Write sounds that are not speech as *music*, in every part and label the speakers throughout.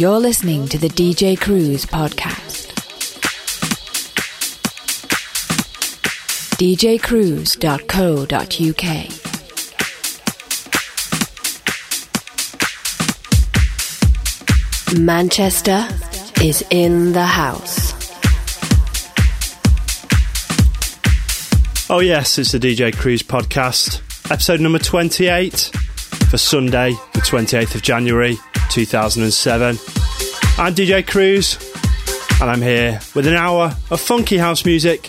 Speaker 1: You're listening to the DJ Cruze podcast. djcruze.co.uk. Manchester is in the house.
Speaker 2: Oh, yes, it's the DJ Cruze podcast, episode number 28 for Sunday, the 28th of January 2007. I'm DJ Cruze, and I'm here with an hour of funky house music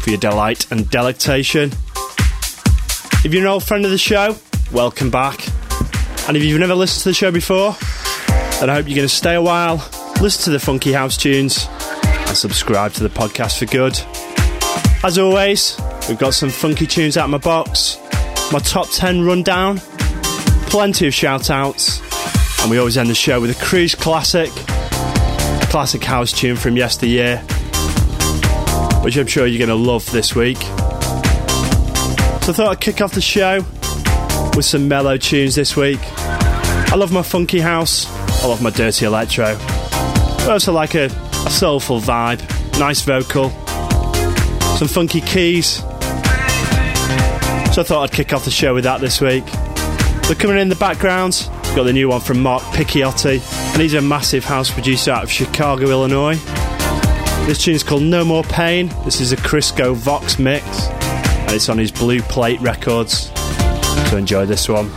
Speaker 2: for your delight and delectation. If you're an old friend of the show, welcome back. And if you've never listened to the show before, then I hope you're going to stay a while, listen to the funky house tunes, and subscribe to the podcast for good. As always, we've got some funky tunes out of my box, my top 10 rundown, plenty of shout outs, and we always end the show with a cruise classic, classic house tune from yesteryear, which I'm sure you're going to love this week. So I thought I'd kick off the show with some mellow tunes this week. I love my funky house, I love my dirty electro. I also like a, a soulful vibe, nice vocal, some funky keys. So I thought I'd kick off the show with that this week. But coming in the background, got the new one from Mark Picchiotti, and he's a massive house producer out of Chicago, Illinois. This tune's called No More Pain. This is a Crisco Vox mix, and it's on his Blue Plate Records. So enjoy this one.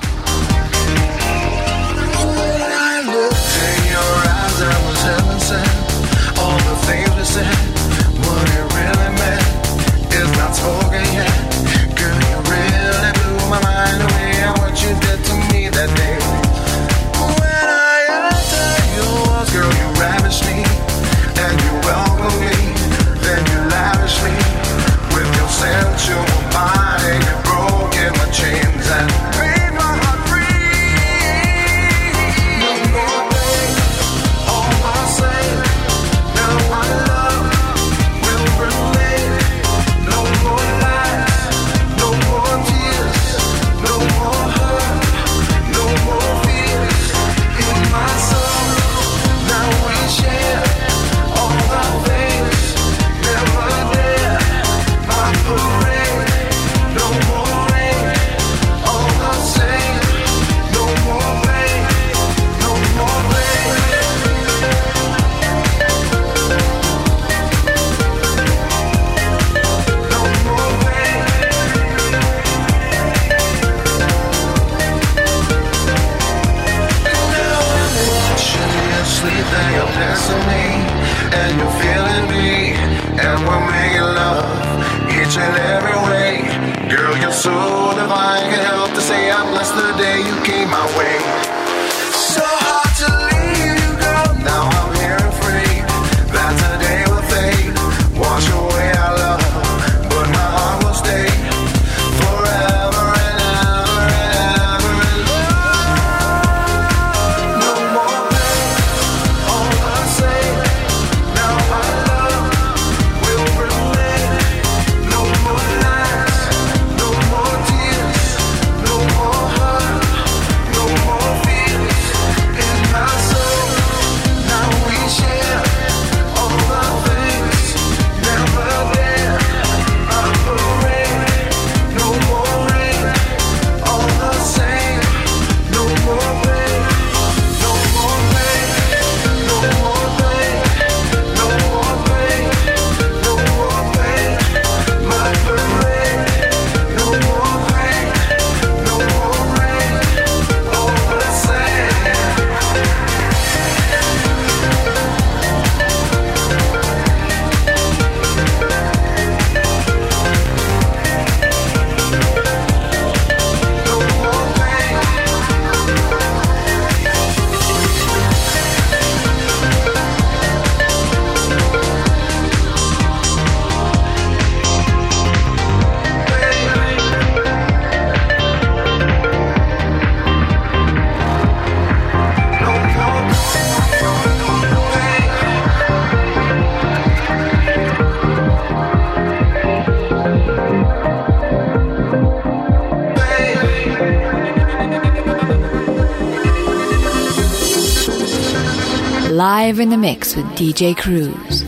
Speaker 1: Live in the mix with DJ Cruze.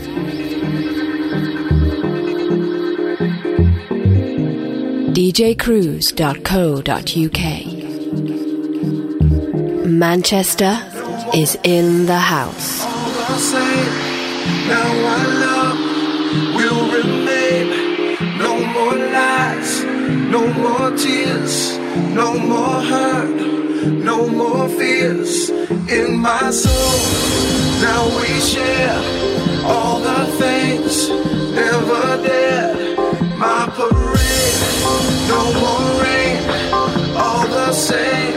Speaker 1: djcruze.co.uk. Manchester is in the house.
Speaker 2: No more lies, no more tears, no more hurt, no more fears in my soul. Now we share all the things never dared. My parade, no more rain, all the same,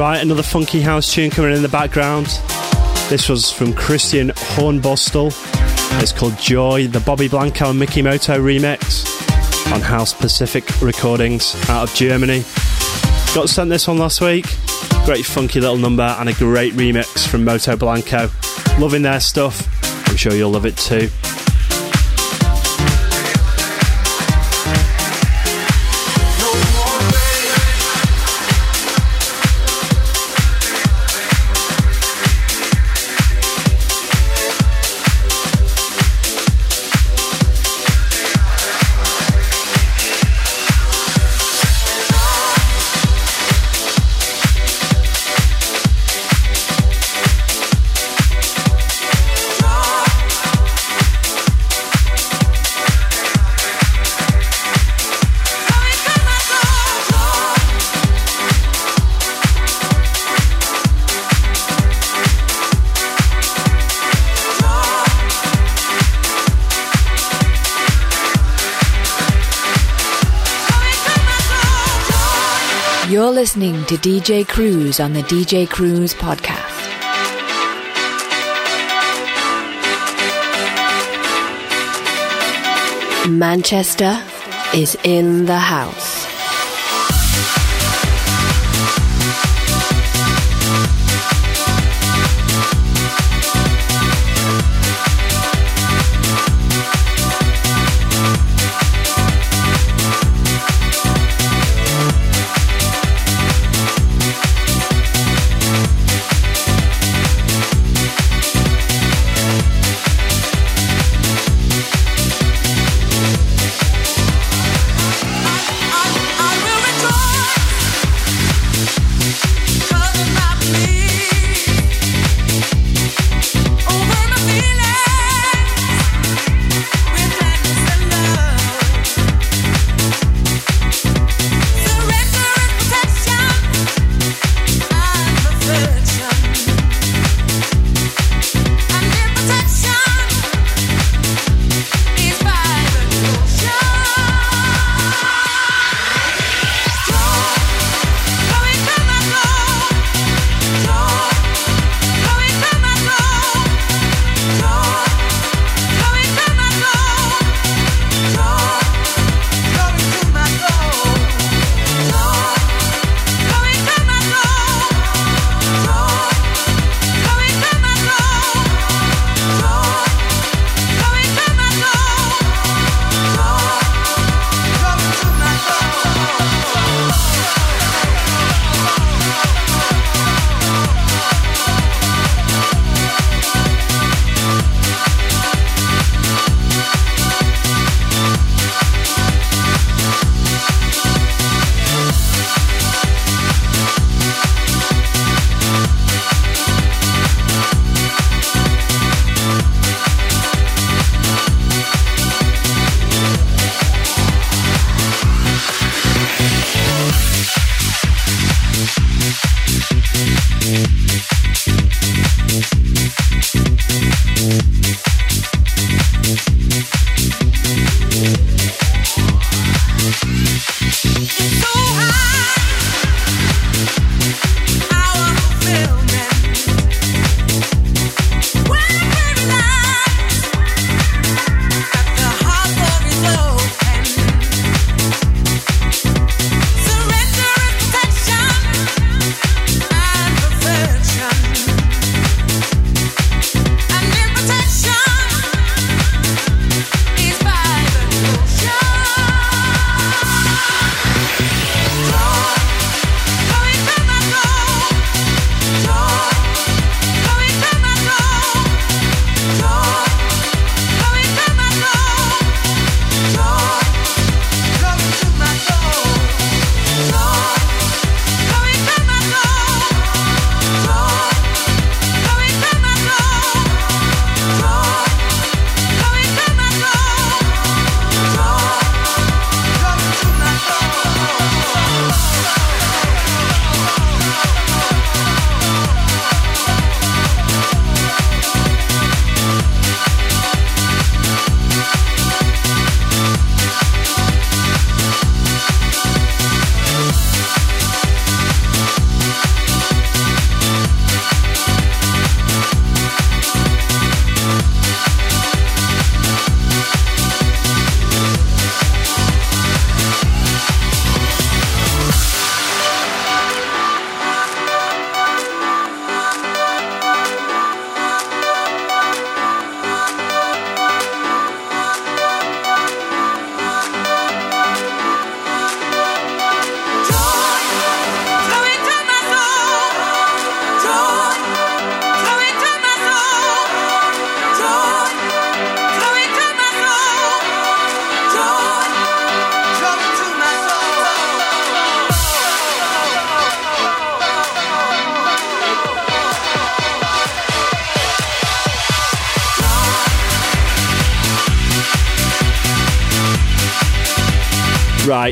Speaker 3: Right, another funky house tune coming in the background. This was from Christian Hornbostel. It's called Joy, the Bobby Blanco and Mickey Moto remix on House Pacific Recordings out of Germany. Got sent this one last week. Great funky little number and a great remix from Moto Blanco. Loving their stuff. I'm sure you'll love it too.
Speaker 1: Listening to DJ Cruze on the DJ Cruze podcast. Manchester is in the house.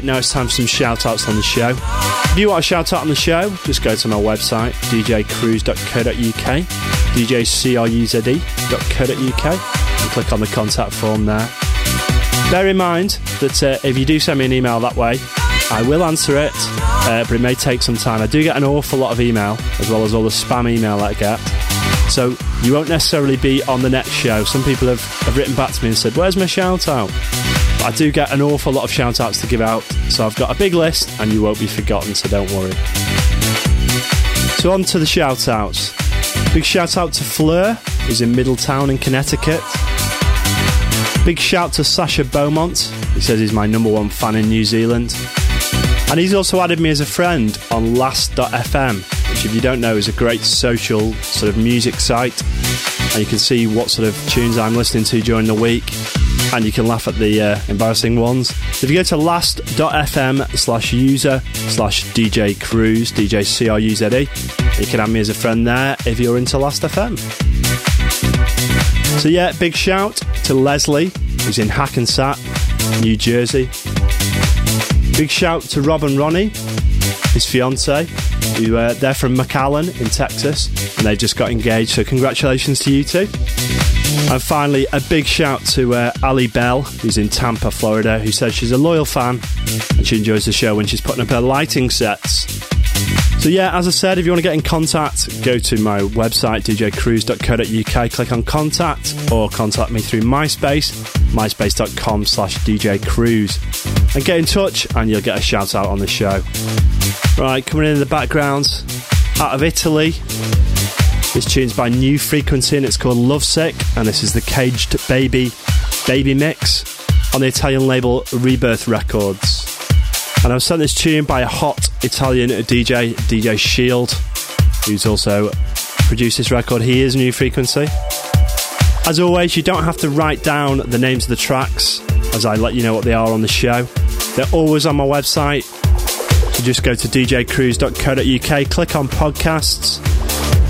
Speaker 3: Now it's time for some shout outs on the show. If you want a shout out on the show, just go to my website, djcruise.co.uk, djcruze.co.uk, and click on the contact form there. Bear in mind that uh, if you do send me an email that way, I will answer it, uh, but it may take some time. I do get an awful lot of email, as well as all the spam email I get. So you won't necessarily be on the next show. Some people have, have written back to me and said, Where's my shout out? I do get an awful lot of shout outs to give out, so I've got a big list and you won't be forgotten, so don't worry. So on to the shout outs. Big shout out to Fleur, who's in Middletown in Connecticut. Big shout to Sasha Beaumont. He says he's my number one fan in New Zealand. And he's also added me as a friend on Last.fm, which, if you don't know, is a great social sort of music site. And you can see what sort of tunes I'm listening to during the week. And you can laugh at the uh, embarrassing ones. If you go to last.fm slash user slash DJ Cruze, DJ C R U Z E, you can add me as a friend there if you're into Last.fm. So, yeah, big shout to Leslie, who's in Hackensack, New Jersey. Big shout to Rob and Ronnie, his fiance, who uh, they're from McAllen in Texas, and they just got engaged. So congratulations to you two. And finally, a big shout to uh, Ali Bell, who's in Tampa, Florida, who says she's a loyal fan and she enjoys the show when she's putting up her lighting sets. So yeah, as I said, if you want to get in contact, go to my website, djcruze.co.uk, click on contact, or contact me through MySpace, myspace.com slash djcruze. And get in touch and you'll get a shout out on the show. Right, coming in in the background, out of Italy, this tune's by New Frequency and it's called Lovesick, and this is the Caged Baby Baby Mix on the Italian label Rebirth Records. And I was sent this tune by a hot Italian DJ, DJ Shield, who's also produced this record. He is New Frequency. As always, you don't have to write down the names of the tracks as I let you know what they are on the show. They're always on my website. So just go to djcruze.co.uk, click on podcasts,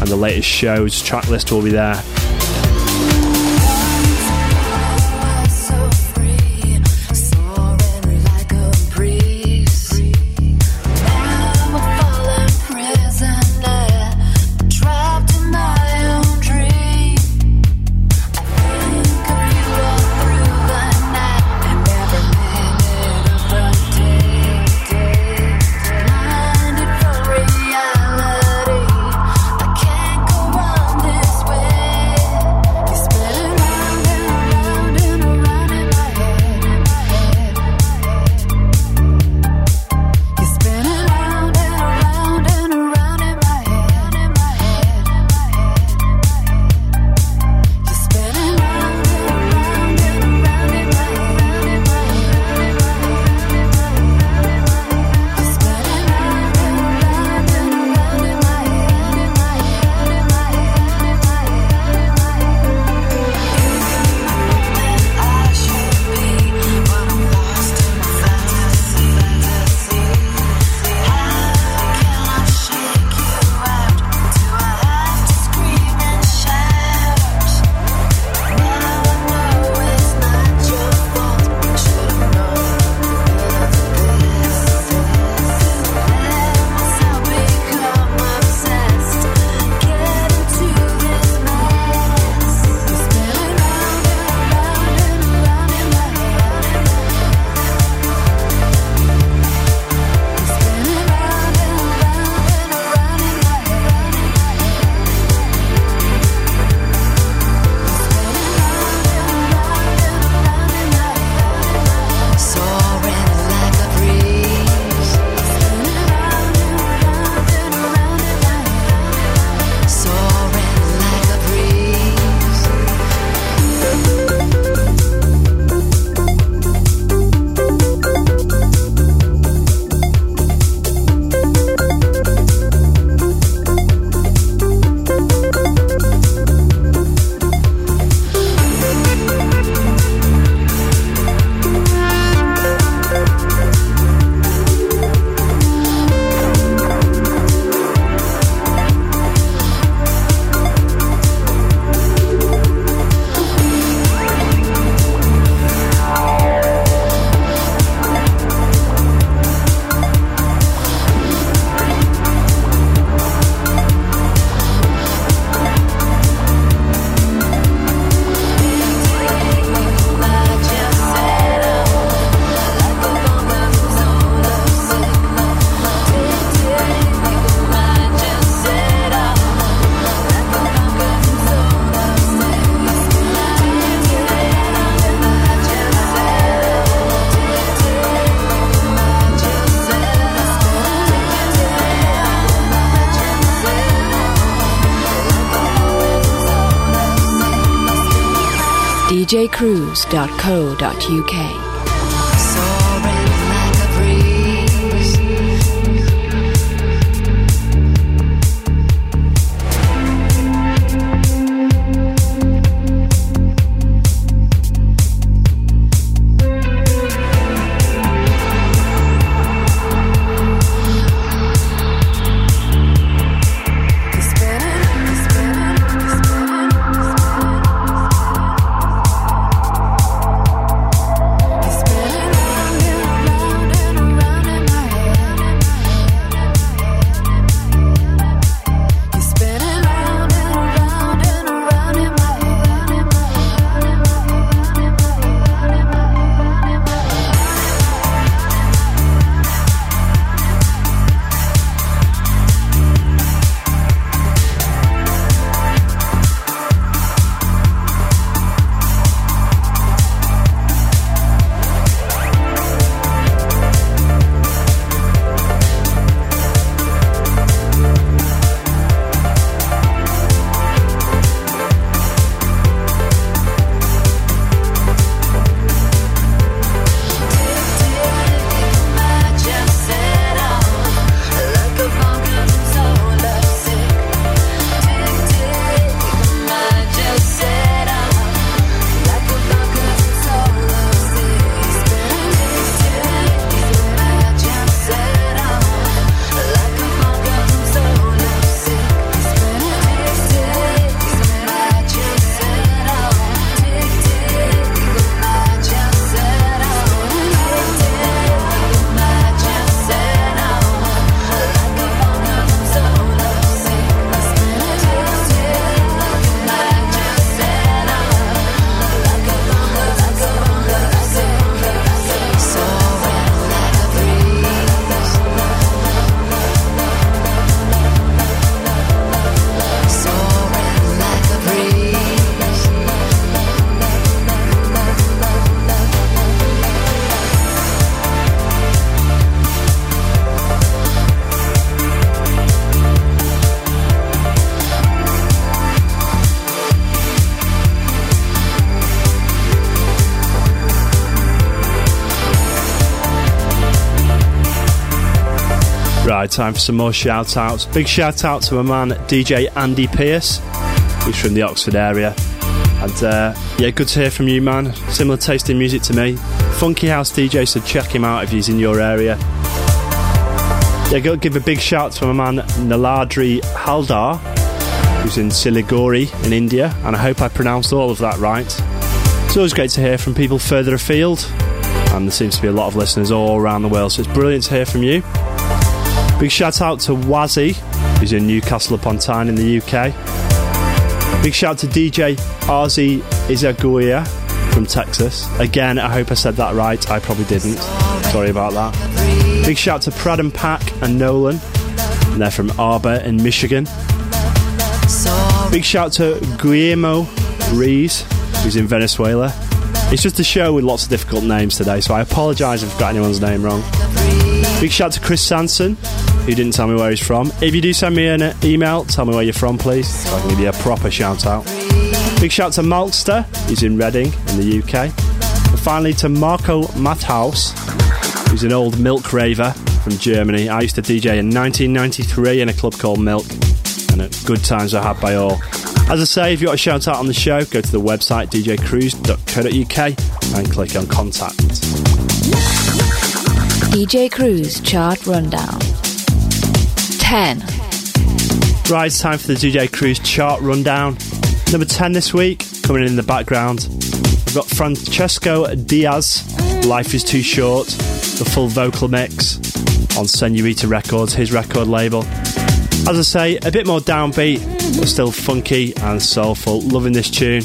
Speaker 3: and the latest shows track list will be there.
Speaker 4: djcruze.co.uk.
Speaker 3: Right, time for some more shout outs. Big shout out to my man DJ Andy Pierce, who's from the Oxford area. And uh, yeah, good to hear from you, man. Similar taste in music to me. Funky House DJ, so check him out if he's in your area. Yeah, go give a big shout to my man Naladri Haldar, who's in Siliguri in India, and I hope I pronounced all of that right. It's always great to hear from people further afield, and there seems to be a lot of listeners all around the world, so it's brilliant to hear from you. Big shout out to Wazzy, who's in Newcastle upon Tyne in the UK. Big shout out to DJ Arzi Izaguia from Texas. Again, I hope I said that right. I probably didn't. Sorry about that. Big shout out to Prad and Pack and Nolan. And they're from Arbor in Michigan. Big shout to Guillermo Rees, who's in Venezuela. It's just a show with lots of difficult names today, so I apologise if I've got anyone's name wrong. Big shout to Chris Sanson, who didn't tell me where he's from. If you do send me an email, tell me where you're from, please, so I can give you a proper shout out. Big shout to Malkster, he's in Reading in the UK. And finally to Marco Mathaus, who's an old milk raver from Germany. I used to DJ in 1993 in a club called Milk, and good times I had by all. As I say, if you want a shout out on the show, go to the website djcruze.co.uk and click on contact.
Speaker 4: DJ Cruze Chart Rundown 10.
Speaker 3: Right, it's time for the DJ Cruze Chart Rundown. Number 10 this week, coming in, the background, we've got Francesco Diaz, Life is Too Short, the full vocal mix on Senorita Records, his record label. As I say, a bit more downbeat, but still funky and soulful. Loving this tune.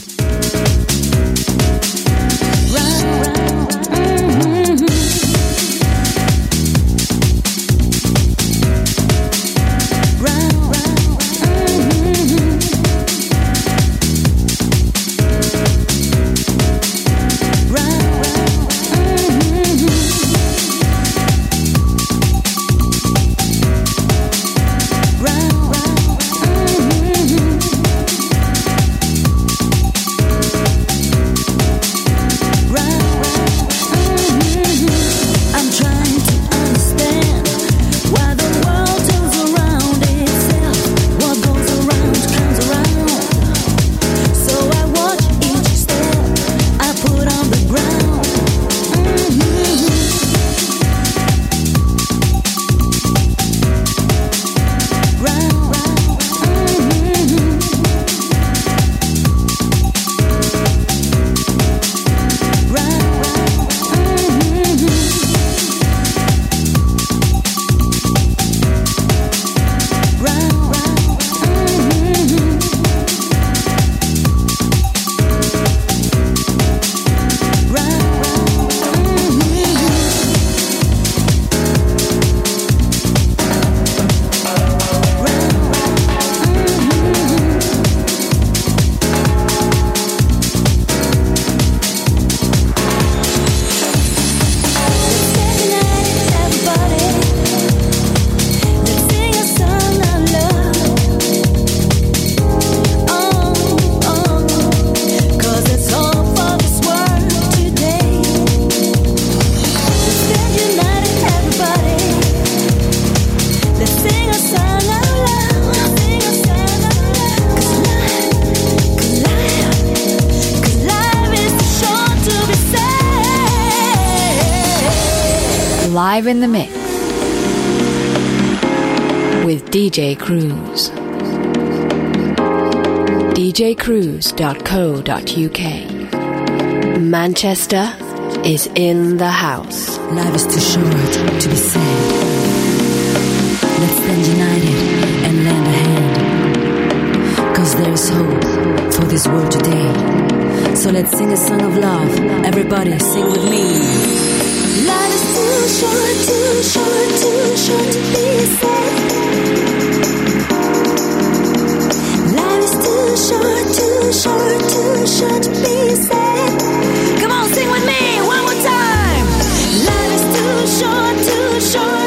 Speaker 1: djcruze.co.uk. Manchester is in the house.
Speaker 5: Life is too short to be sad. Let's stand united and lend a hand. Cause there's hope for this world today. So let's sing a song of love. Everybody sing with me. Life is too short, too short, too short to be sad. Short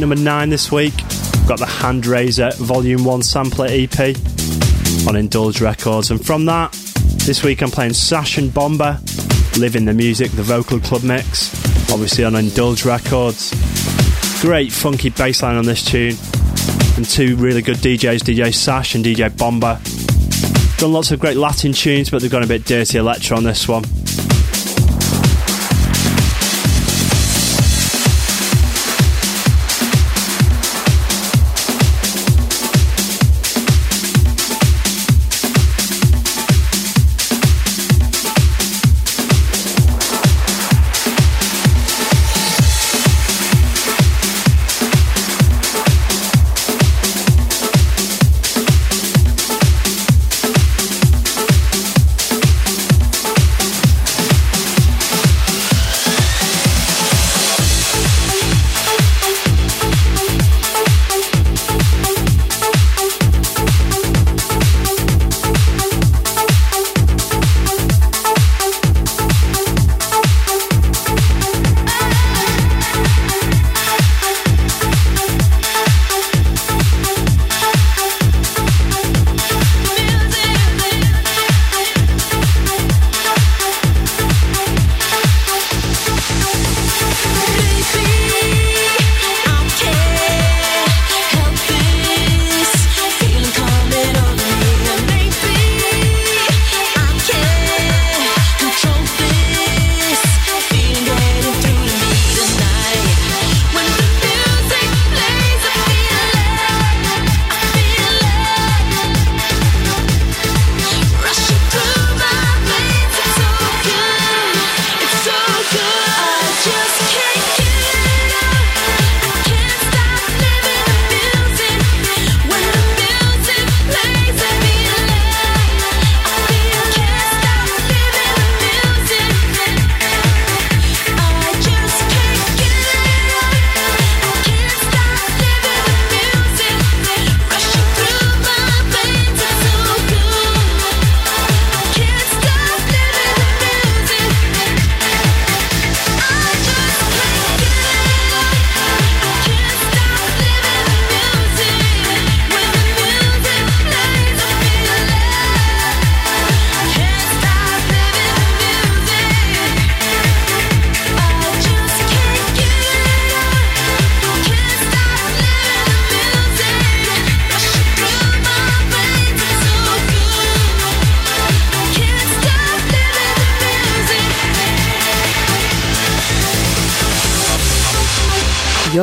Speaker 3: Number nine this week, got the Hand Razor Volume 1 sampler EP on Indulge Records. And from that, this week I'm playing Sash and Bomber, Living the Music, the Vocal Club Mix, obviously on Indulge Records. Great funky bass line on this tune. And two really good DJs, DJ Sash and DJ Bomber. Done lots of great Latin tunes, but they've gone a bit dirty electro on this one.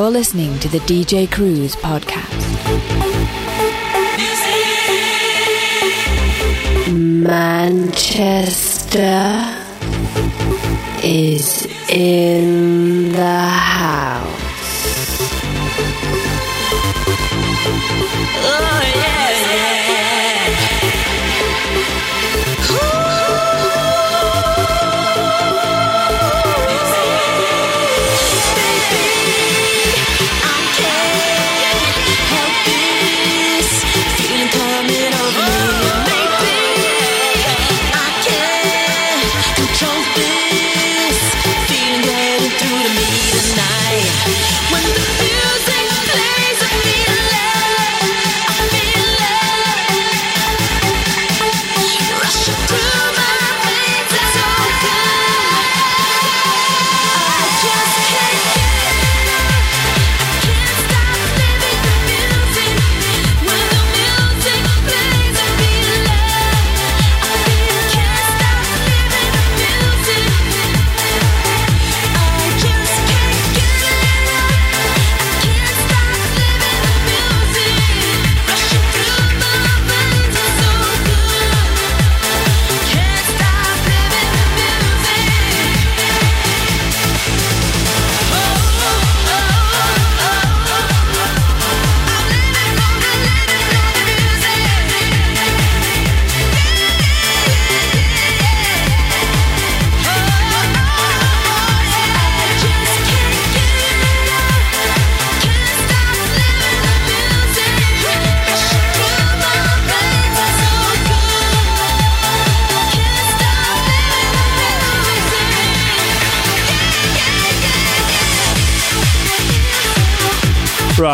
Speaker 5: You're listening to the DJ Cruze podcast. Manchester is in the house.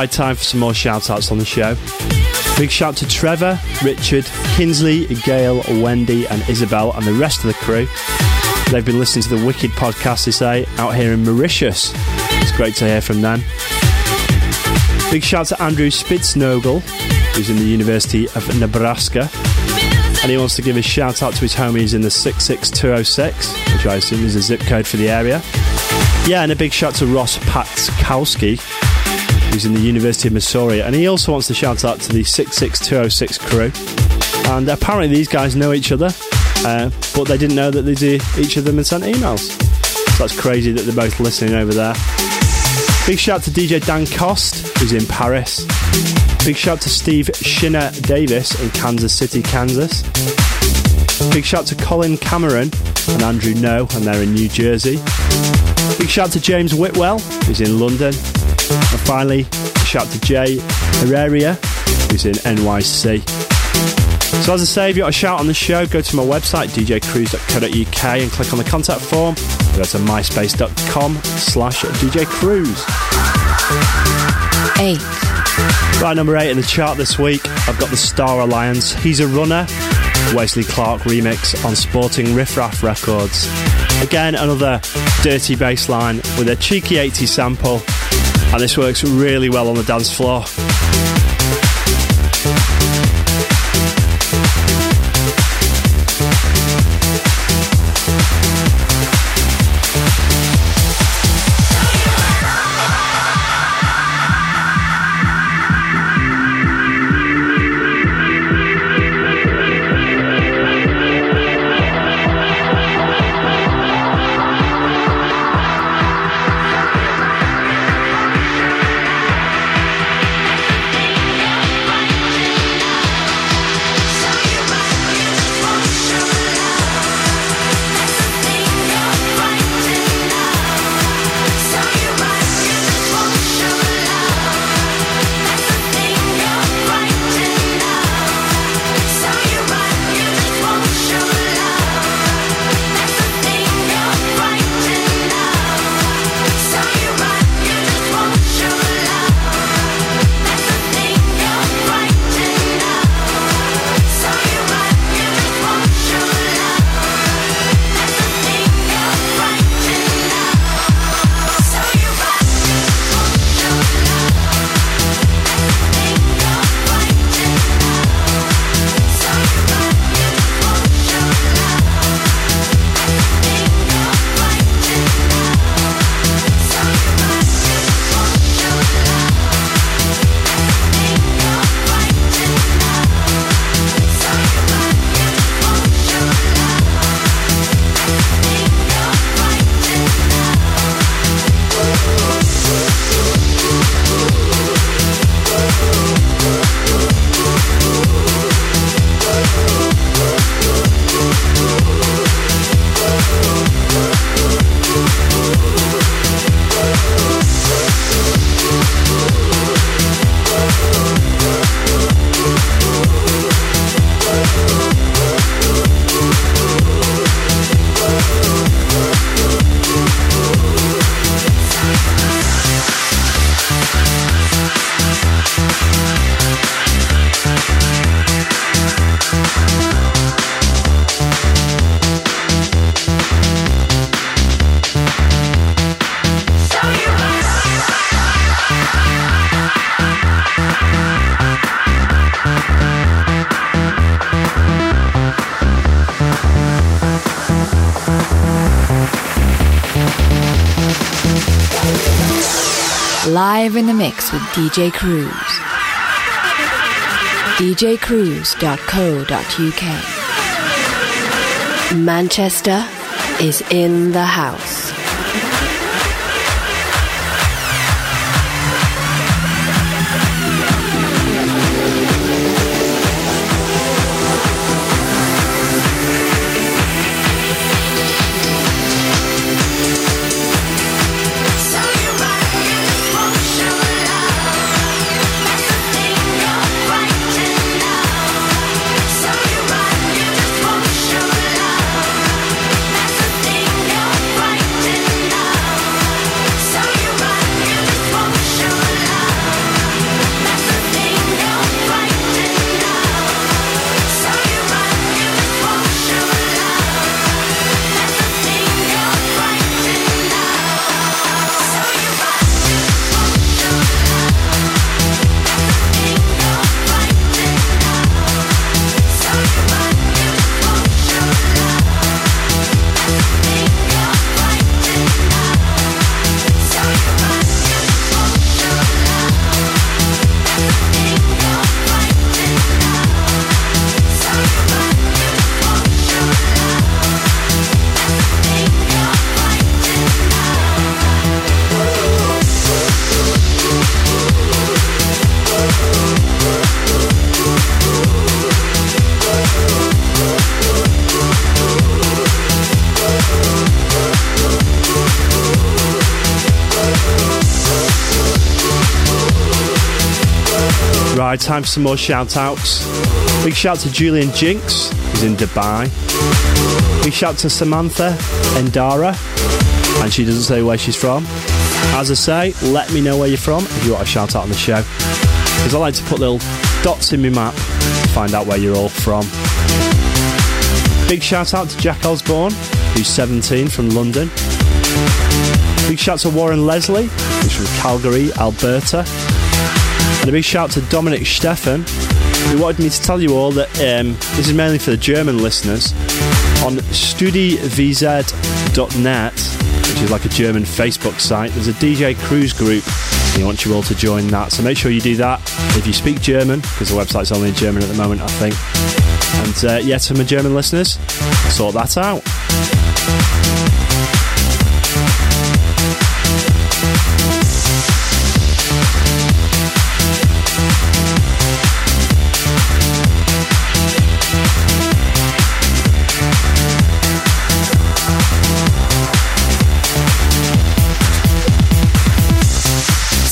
Speaker 3: Time for some more shout outs on the show. Big shout to Trevor, Richard, Kinsley, Gail, Wendy, and Isabel, and the rest of the crew. They've been listening to the Wicked podcast, they say, out here in Mauritius. It's great to hear from them. Big shout to Andrew Spitznogel, who's in the University of Nebraska. And he wants to give a shout out to his homies in the 66206, which I assume is a zip code for the area. Yeah, and a big shout to Ross Patskowski, who's in the University of Missouri, and he also wants to shout out to the 66206 crew. And apparently, these guys know each other, uh, but they didn't know that they do each of them and sent emails. So that's crazy that they're both listening over there. Big shout to DJ Dan Cost, who's in Paris. Big shout to Steve Shinner Davis in Kansas City, Kansas. Big shout to Colin Cameron and Andrew No, and they're in New Jersey. Big shout to James Whitwell, who's in London. And finally, shout to Jay Herrera, who's in NYC. So as I say, if you got a shout on the show, go to my website, djcruze.co.uk and click on the contact form. Go to myspace.com slash djcruze.
Speaker 5: Eight.
Speaker 3: Right, number eight in the chart this week, I've got the Star Alliance. He's a runner. Wesley Clark remix on Sporting Riff Raff Records. Again, another dirty bass line with a cheeky 80s sample, and this works really well on the dance floor.
Speaker 1: Live in the mix with DJ Cruze. djcruze.co.uk. Manchester is in the house.
Speaker 3: Time for some more shout outs. Big shout to Julian Jinks, who's in Dubai. Big shout to Samantha Endara, and she doesn't say where she's from. As I say, let me know where you're from if you want a shout out on the show. Because I like to put little dots in my map to find out where you're all from. Big shout out to Jack Osborne, who's 17 from London. Big shout to Warren Leslie, who's from Calgary, Alberta. And a big shout to Dominic Steffen, who wanted me to tell you all that um, this is mainly for the German listeners. On studivz.net, which is like a German Facebook site, there's a DJ Cruze group. He wants you all to join that. So make sure you do that if you speak German, because the website's only in German at the moment, I think. And uh, yeah, to my German listeners, sort that out.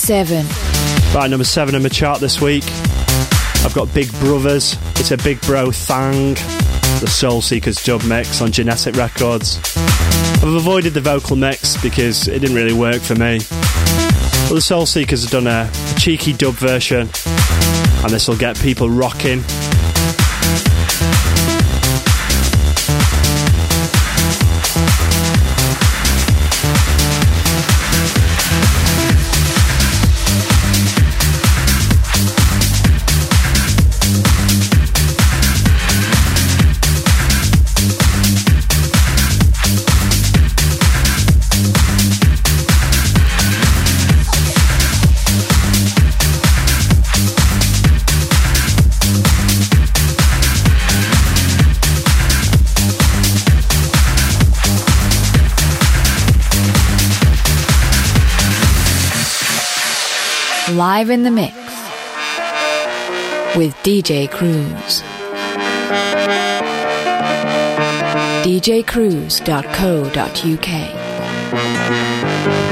Speaker 1: Seven.
Speaker 3: Right, number seven on my chart this week. I've got Big Brothers. It's a Big Bro Thang, the Soul Seekers dub mix on Genetic Records. I've avoided the vocal mix because it didn't really work for me. But the Soul Seekers have done a cheeky dub version, and this will get people rocking.
Speaker 1: Live in the mix with DJ
Speaker 6: Cruze.
Speaker 7: djcruze.co.uk.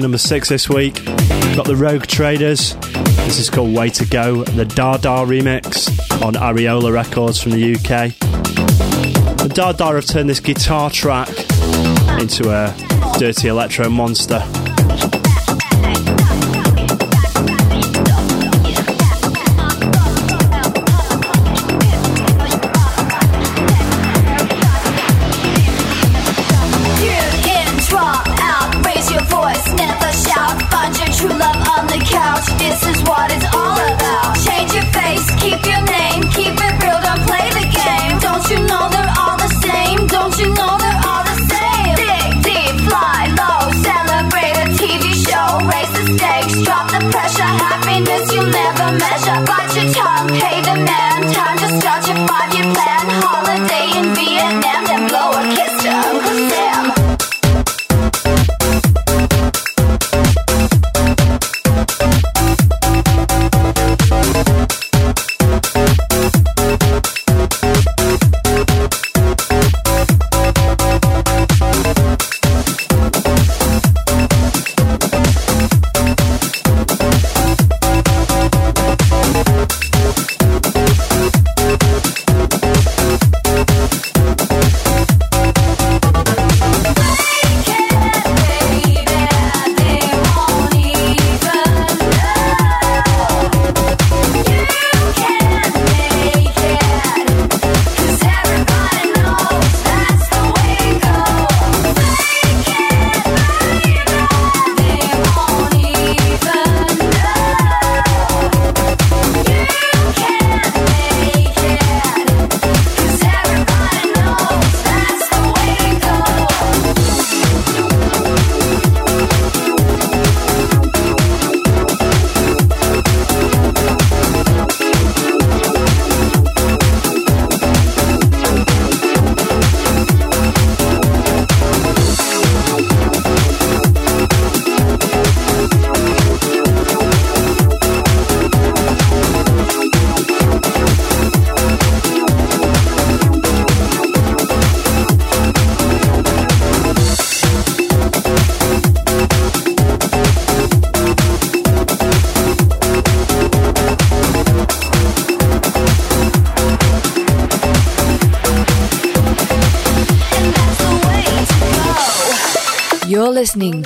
Speaker 7: Number six this week. Got the Rogue Traders. This is called Way to Go, the Dada remix on Ariola Records from the UK. The Dada have turned this guitar track into a dirty electro monster.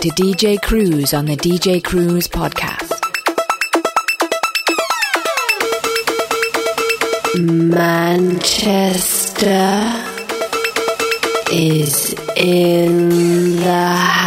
Speaker 6: To DJ Cruze on the DJ Cruze podcast. Manchester is in the house.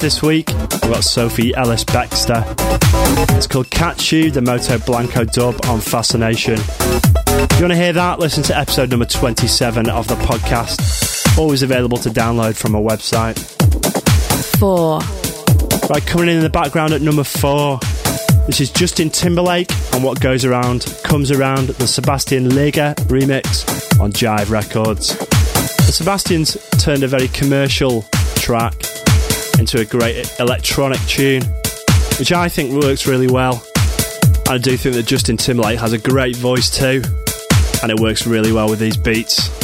Speaker 8: This
Speaker 4: week, we've got Sophie Ellis Bextor. It's called Catch You, the Moto Blanco dub on Fascination. If you want to hear that, listen to episode number 27 of the podcast. Always available to download from our website.
Speaker 1: 4.
Speaker 4: Right, coming in in the background at number four. This is Justin Timberlake and What Goes Around Comes Around, the Sebastien Leger remix on Jive Records. The Sebastian's turned a very commercial track into a great electronic tune, which I think works really well. I do think that Justin Timberlake has a great voice too, and it works really well with these beats.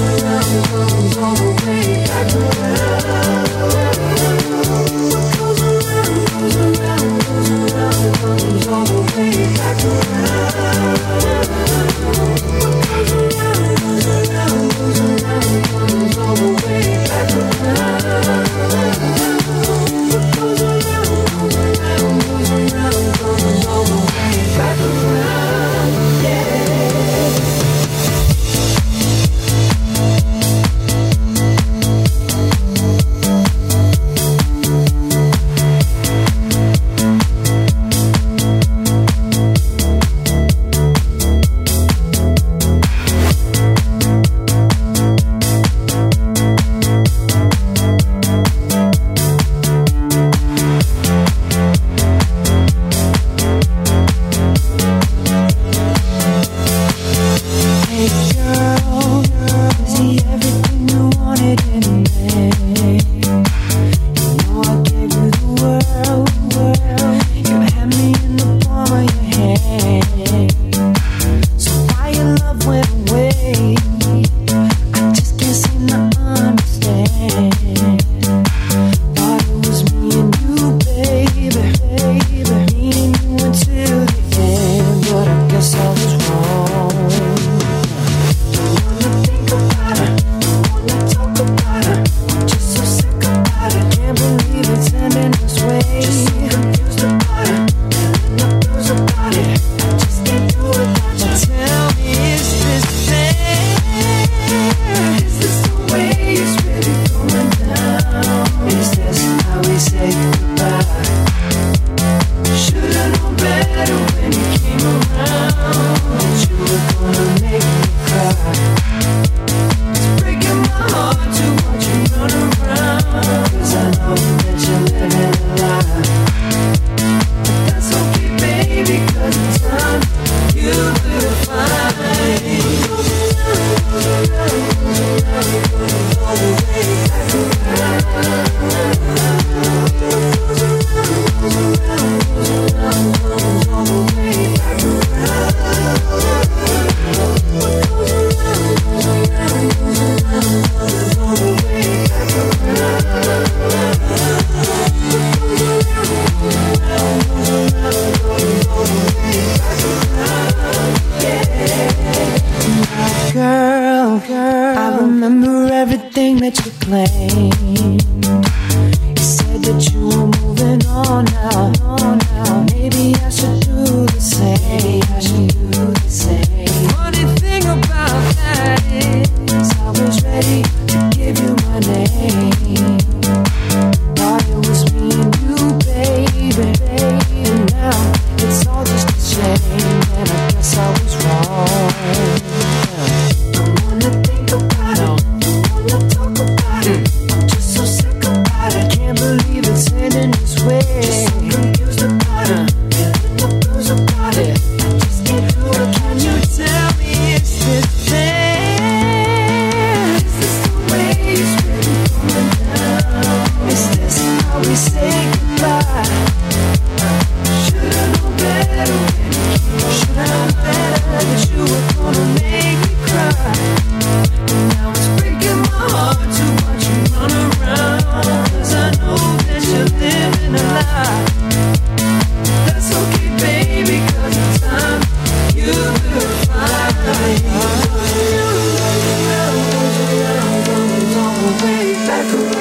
Speaker 4: around, goes around. Way back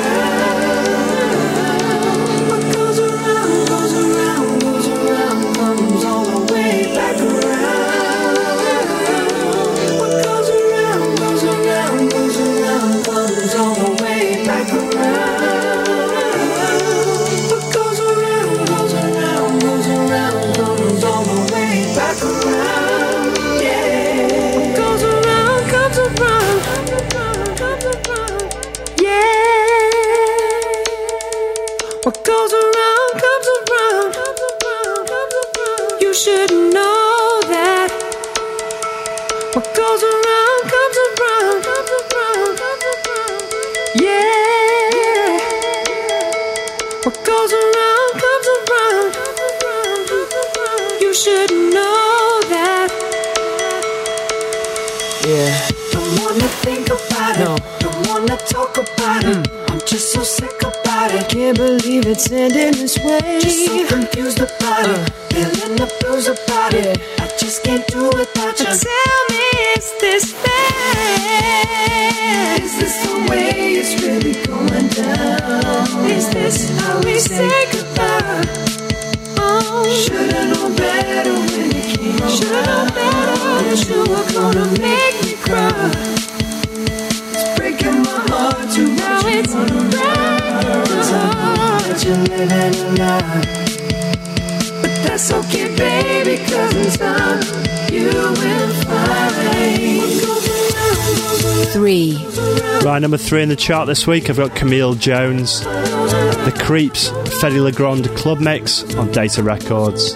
Speaker 1: three
Speaker 3: in the chart this week, I've got Camille Jones, The Creeps, Fedde Le Grand Club Mix on Data Records.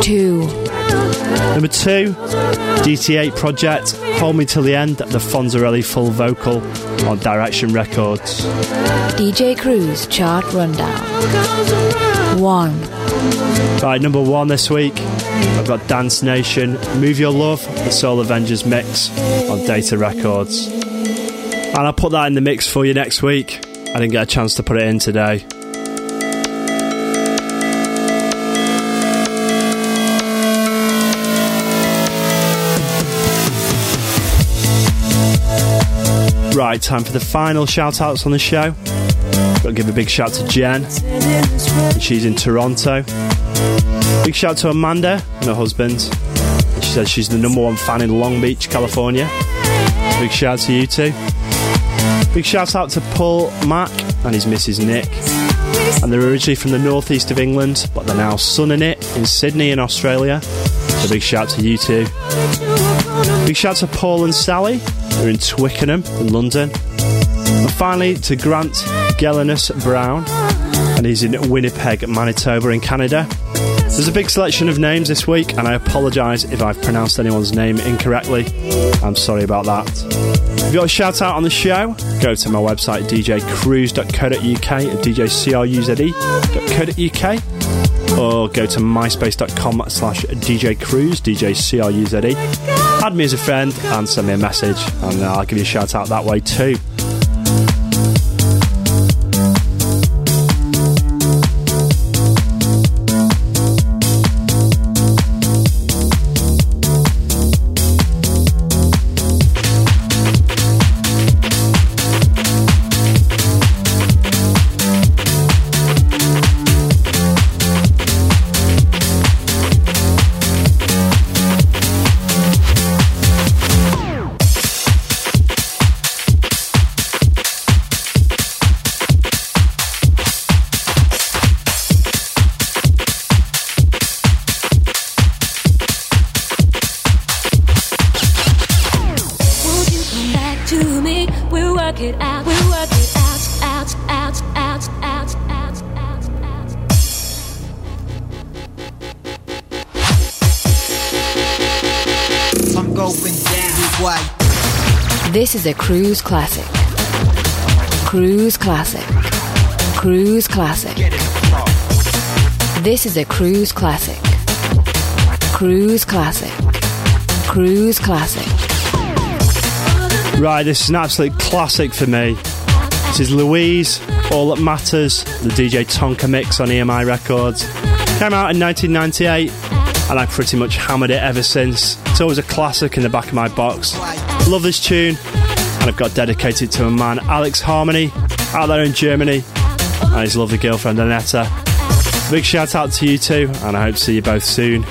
Speaker 1: Two.
Speaker 3: Number two, DT8 Project, Hold Me Till the End, the Fonzarelli full vocal on Direction Records.
Speaker 1: DJ Cruze chart rundown. One.
Speaker 3: Right, number one this week, I've got Dance Nation, Move Your Love, the Soul Avengers mix on Data Records. And I'll put that in the mix for you next week. I didn't get a chance to put it in today. Right, time for the final shout outs on the show. Got to give a big shout to Jen. She's in Toronto. Big shout to Amanda and her husband. She says she's the number one fan in Long Beach, California. Big shout to you two. Big shout out to Paul Mack and his Mrs. Nick. And they're originally from the northeast of England, but they're now sunning it in Sydney in Australia. So big shout to you two. Big shout to Paul and Sally. They're in Twickenham in London. And finally to Grant Gellinus Brown. And he's in Winnipeg, Manitoba in Canada. There's a big selection of names this week, and I apologise if I've pronounced anyone's name incorrectly. I'm sorry about that. If you've got a shout out on the show, go to my website djcruze.co.uk at djcruze.co.uk or go to myspace.com slash djcruze, D-J-C-R-U-Z-E. Add me as a friend and send me a message, and uh, I'll give you a shout out that way too.
Speaker 1: This is a cruze classic. Cruze classic. Cruze classic. This is a cruze classic. Cruze classic. Cruze classic.
Speaker 3: Right, this is an absolute classic for me. This is Louise, All That Matters, the DJ Tonka mix on EMI Records. Came out in 1998 and I've pretty much hammered it ever since. It's always a classic in the back of my box. Love this tune, and I've got dedicated to a man, Alex Harmony, out there in Germany, and his lovely girlfriend, Anetta. Big shout out to you two, and I hope to see you both soon.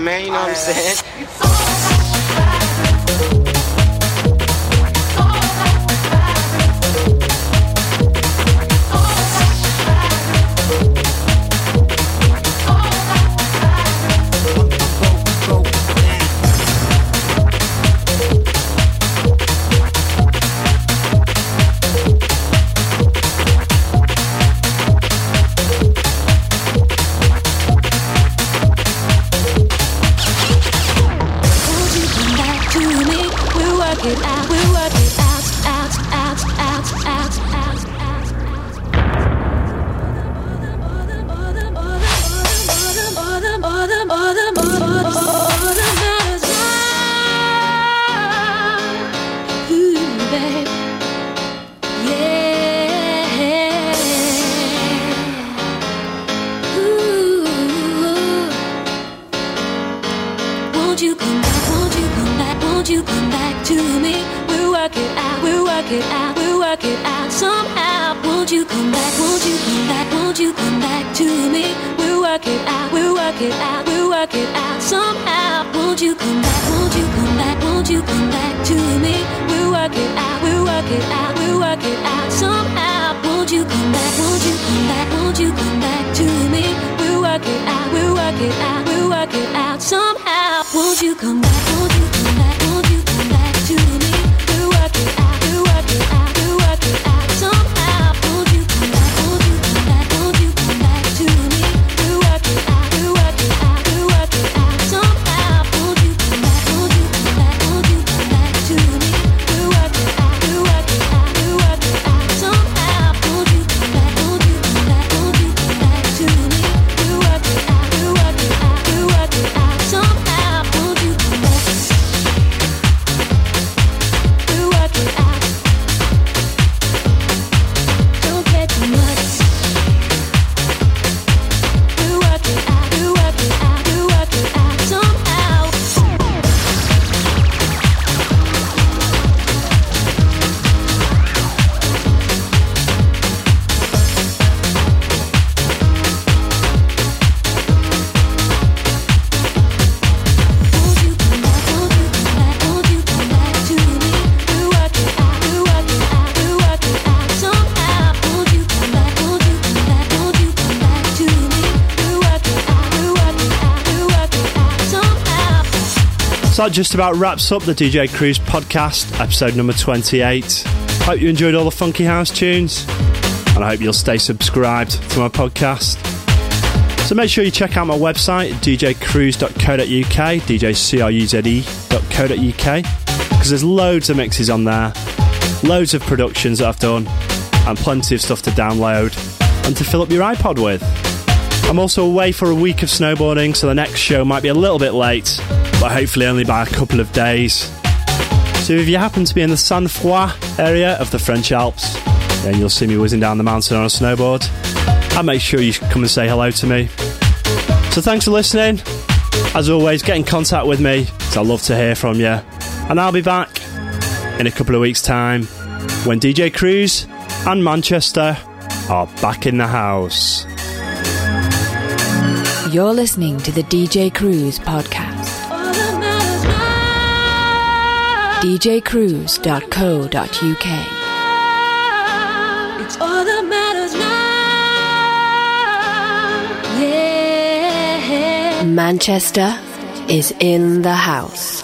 Speaker 7: man, you know what I'm saying? *laughs*
Speaker 3: That just about wraps up the DJ Cruze podcast, episode number 28. Hope you enjoyed all the funky house tunes, and I hope you'll stay subscribed to my podcast. So make sure you check out my website, djcruise.co.uk, djcruze.co.uk, because there's loads of mixes on there, loads of productions that I've done, and plenty of stuff to download and to fill up your iPod with. I'm also away for a week of snowboarding, so the next show might be a little bit late, but hopefully only by a couple of days. So if you happen to be in the Sainte Foy area of the French Alps, then you'll see me whizzing down the mountain on a snowboard. And make sure you come and say hello to me. So thanks for listening. As always, get in contact with me, because I love to hear from you. And I'll be back in a couple of weeks' time when DJ Cruze and Manchester are back in the house.
Speaker 1: You're listening to the DJ Cruze podcast. DJCruze.co.uk.
Speaker 4: It's all that matters now. Yeah.
Speaker 1: Manchester is in the house.